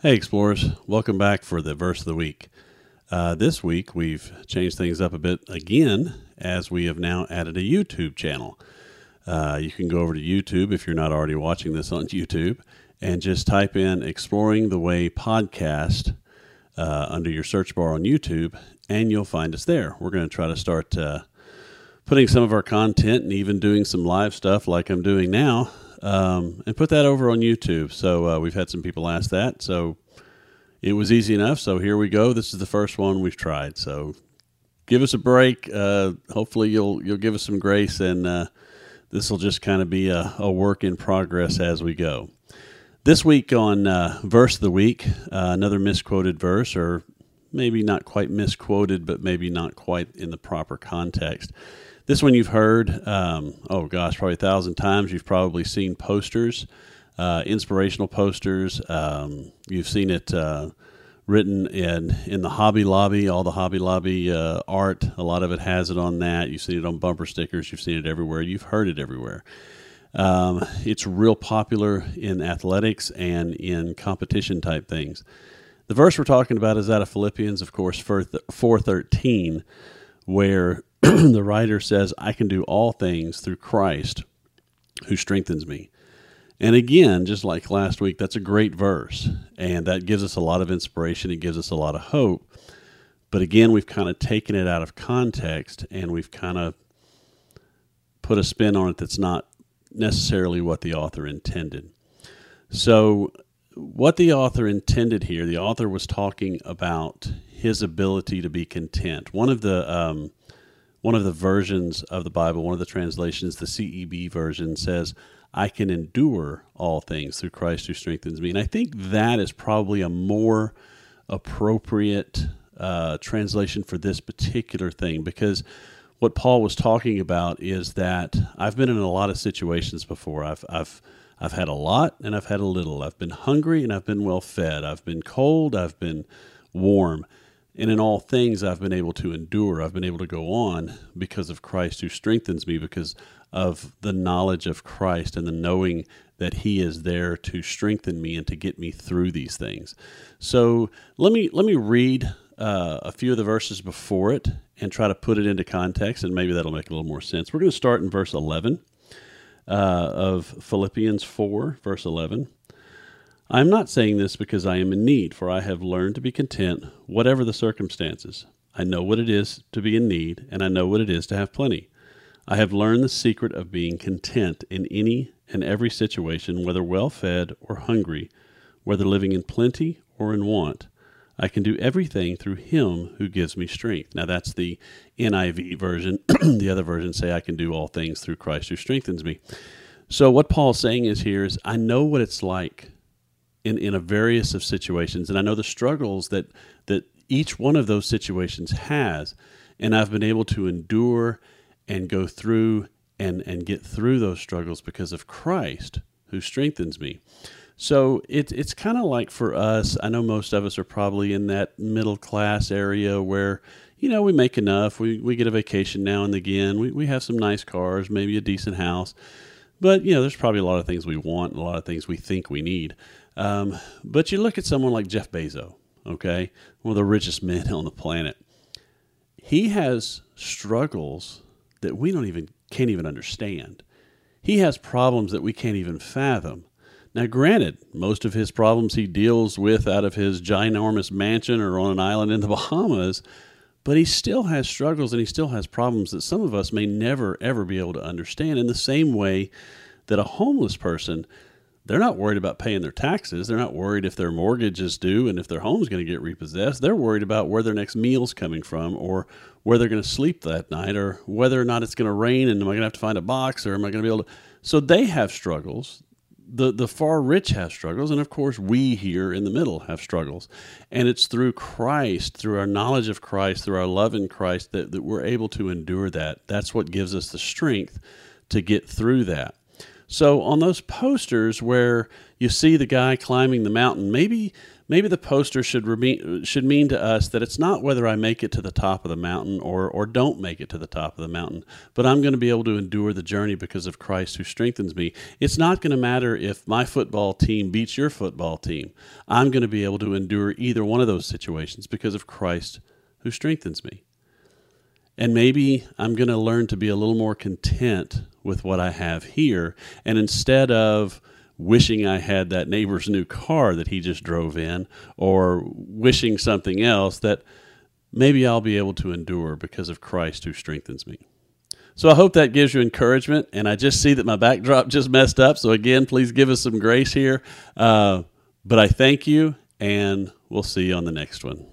Hey, explorers. Welcome back for the verse of the week. Uh, this week, we've changed things up a bit again as we have now added a YouTube channel. Uh, you can go over to YouTube if you're not already watching this on YouTube and just type in Exploring the Way podcast uh, under your search bar on YouTube, and you'll find us there. We're going to try to start uh, putting some of our content and even doing some live stuff like I'm doing now, um, and put that over on YouTube. So uh, we've had some people ask that. So it was easy enough. So here we go. This is the first one we've tried. So give us a break. Uh, hopefully you'll you'll give us some grace, and uh, this will just kind of be a, a work in progress as we go. This week on uh, Verse of the Week, uh, another misquoted verse, or maybe not quite misquoted, but maybe not quite in the proper context. This one you've heard, um, oh gosh, probably a thousand times. You've probably seen posters, uh, inspirational posters. Um, you've seen it uh, written in, in the Hobby Lobby, all the Hobby Lobby uh, art. A lot of it has it on that. You've seen it on bumper stickers. You've seen it everywhere. You've heard it everywhere. Um, it's real popular in athletics and in competition type things. The verse we're talking about is out of Philippians, of course, 413, where the writer says, I can do all things through Christ who strengthens me. And again, just like last week, that's a great verse. And that gives us a lot of inspiration. It gives us a lot of hope. But again, we've kind of taken it out of context and we've kind of put a spin on it that's not necessarily what the author intended. So, what the author intended here, the author was talking about his ability to be content. One of the um, one of the versions of the Bible, one of the translations, the CEB version says, "I can endure all things through Christ who strengthens me." And I think that is probably a more appropriate uh, translation for this particular thing because what Paul was talking about is that I've been in a lot of situations before. I've I've I've had a lot and I've had a little. I've been hungry and I've been well fed. I've been cold, I've been warm. And in all things I've been able to endure. I've been able to go on because of Christ who strengthens me because of the knowledge of Christ and the knowing that he is there to strengthen me and to get me through these things. So, let me let me read uh, a few of the verses before it and try to put it into context, and maybe that'll make a little more sense. We're going to start in verse 11 uh, of Philippians 4, verse 11. I am not saying this because I am in need, for I have learned to be content, whatever the circumstances. I know what it is to be in need, and I know what it is to have plenty. I have learned the secret of being content in any and every situation, whether well fed or hungry, whether living in plenty or in want. I can do everything through him who gives me strength. Now that's the NIV version. the other versions say I can do all things through Christ who strengthens me. So what Paul's saying is here is I know what it's like in, in a various of situations, and I know the struggles that that each one of those situations has, and I've been able to endure and go through and, and get through those struggles because of Christ who strengthens me. So it, it's kind of like for us, I know most of us are probably in that middle class area where, you know, we make enough. We, we get a vacation now and again. We, we have some nice cars, maybe a decent house. But, you know, there's probably a lot of things we want a lot of things we think we need. Um, but you look at someone like Jeff Bezos, okay, one of the richest men on the planet. He has struggles that we don't even can't even understand. He has problems that we can't even fathom. Now, granted, most of his problems he deals with out of his ginormous mansion or on an island in the Bahamas, but he still has struggles and he still has problems that some of us may never, ever be able to understand in the same way that a homeless person they're not worried about paying their taxes. They're not worried if their mortgage is due and if their home's going to get repossessed. They're worried about where their next meal's coming from or where they're going to sleep that night or whether or not it's going to rain and am I going to have to find a box or am I going to be able to. So they have struggles the the far rich have struggles, and of course we here in the middle have struggles, and it's through Christ, through our knowledge of Christ, through our love in Christ that, that we're able to endure that. That's what gives us the strength to get through that. So on those posters where you see the guy climbing the mountain, maybe maybe the poster should re- should mean to us that it's not whether I make it to the top of the mountain or or don't make it to the top of the mountain, but I'm going to be able to endure the journey because of Christ who strengthens me. It's not going to matter if my football team beats your football team. I'm going to be able to endure either one of those situations because of Christ who strengthens me. And maybe I'm going to learn to be a little more content with what I have here. And instead of wishing I had that neighbor's new car that he just drove in, or wishing something else, that maybe I'll be able to endure because of Christ who strengthens me. So I hope that gives you encouragement. And I just see that my backdrop just messed up. So again, please give us some grace here. Uh, but I thank you, and we'll see you on the next one.